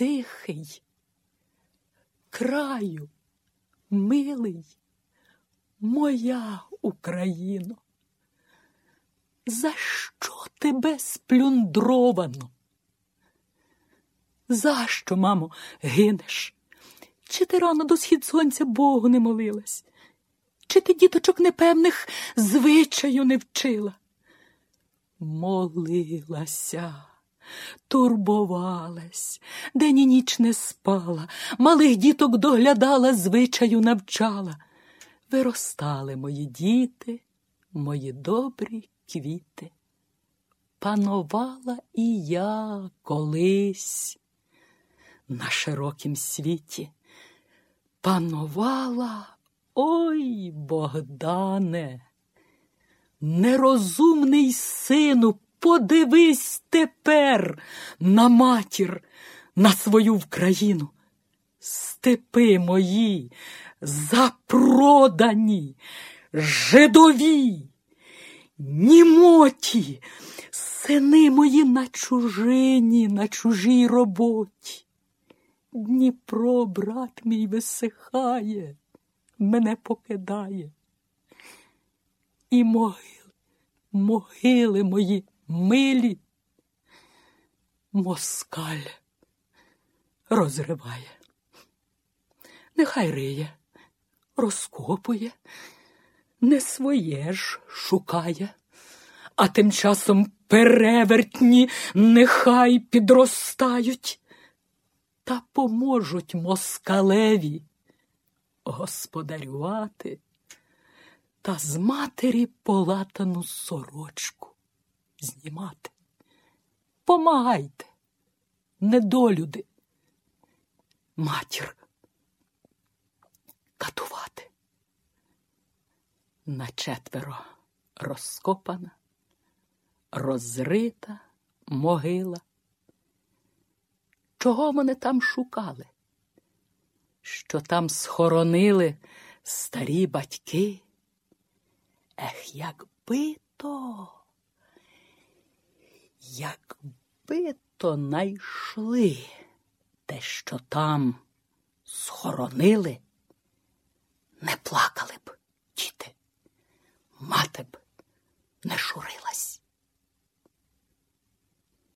тихий, краю, милий, моя Україно. За що тебе сплюндровано? За що, мамо, гинеш? Чи ти рано до схід сонця Богу не молилась? Чи ти діточок непевних звичаю не вчила? Молилася, турбувалась, день і ніч не спала, малих діток доглядала, звичаю навчала. Виростали мої діти, мої добрі квіти. Панувала і я колись на широкім світі. Панувала, ой, Богдане, нерозумний сину, подивись тепер на матір, на свою Вкраїну. Степи мої запродані, жидові, німоті, сини мої на чужині, на чужій роботі. Дніпро, брат мій, висихає, мене покидає. І могили, могили мої милі, москаль розриває. Нехай риє, розкопує, не своє ж шукає, а тим часом перевертні нехай підростають та поможуть москалеві господарювати та з матері полатану сорочку знімати. Помагайте, недолюди, матір катувати. На четверо розкопана, розрита могила. Чого вони там шукали? Що там схоронили старі батьки? Ех, якби то, якби то найшли те, що там схоронили, не плакали б діти, мати б не шурилась.